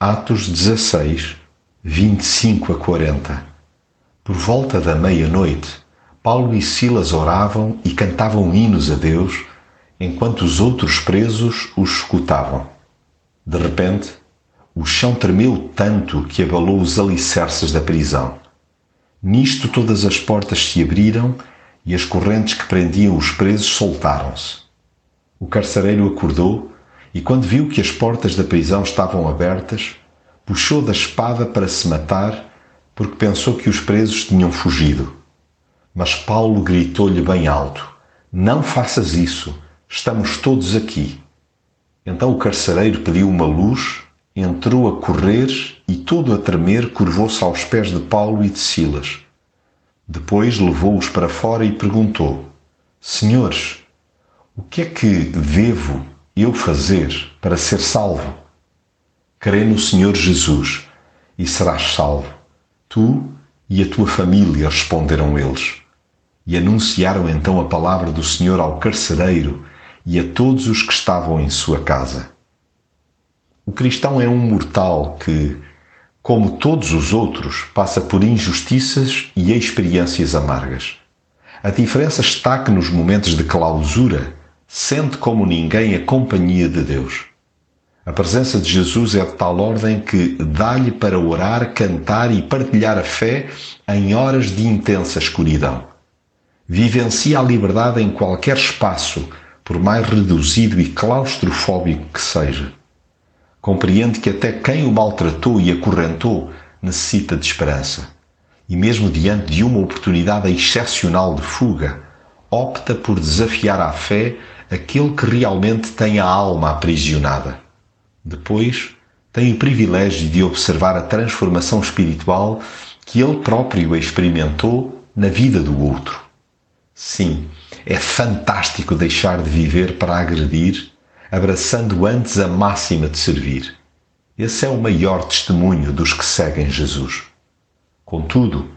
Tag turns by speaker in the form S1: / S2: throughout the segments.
S1: Atos 16, 25 a 40 Por volta da meia-noite, Paulo e Silas oravam e cantavam hinos a Deus, enquanto os outros presos os escutavam. De repente, o chão tremeu tanto que abalou os alicerces da prisão. Nisto todas as portas se abriram e as correntes que prendiam os presos soltaram-se. O carcereiro acordou e, quando viu que as portas da prisão estavam abertas, puxou da espada para se matar, porque pensou que os presos tinham fugido. Mas Paulo gritou-lhe bem alto: Não faças isso, estamos todos aqui. Então o carcereiro pediu uma luz entrou a correr e, todo a tremer, curvou-se aos pés de Paulo e de Silas. Depois levou-os para fora e perguntou: Senhores, o que é que devo eu fazer para ser salvo? Crê no Senhor Jesus e serás salvo, tu e a tua família, responderam eles. E anunciaram então a palavra do Senhor ao carcereiro e a todos os que estavam em sua casa. O cristão é um mortal que, como todos os outros, passa por injustiças e experiências amargas. A diferença está que nos momentos de clausura sente como ninguém a companhia de Deus. A presença de Jesus é de tal ordem que dá-lhe para orar, cantar e partilhar a fé em horas de intensa escuridão. Vivencia a liberdade em qualquer espaço, por mais reduzido e claustrofóbico que seja. Compreende que até quem o maltratou e acorrentou necessita de esperança. E mesmo diante de uma oportunidade excepcional de fuga, opta por desafiar à fé aquele que realmente tem a alma aprisionada. Depois, tem o privilégio de observar a transformação espiritual que ele próprio experimentou na vida do outro. Sim, é fantástico deixar de viver para agredir abraçando antes a máxima de servir. Esse é o maior testemunho dos que seguem Jesus. Contudo,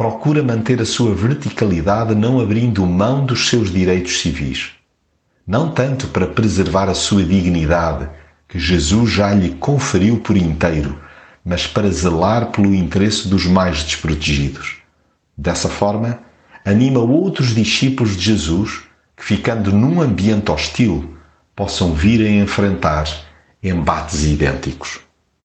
S1: procura manter a sua verticalidade não abrindo mão dos seus direitos civis. Não tanto para preservar a sua dignidade, que Jesus já lhe conferiu por inteiro, mas para zelar pelo interesse dos mais desprotegidos. Dessa forma, anima outros discípulos de Jesus que, ficando num ambiente hostil, possam vir a enfrentar embates idênticos.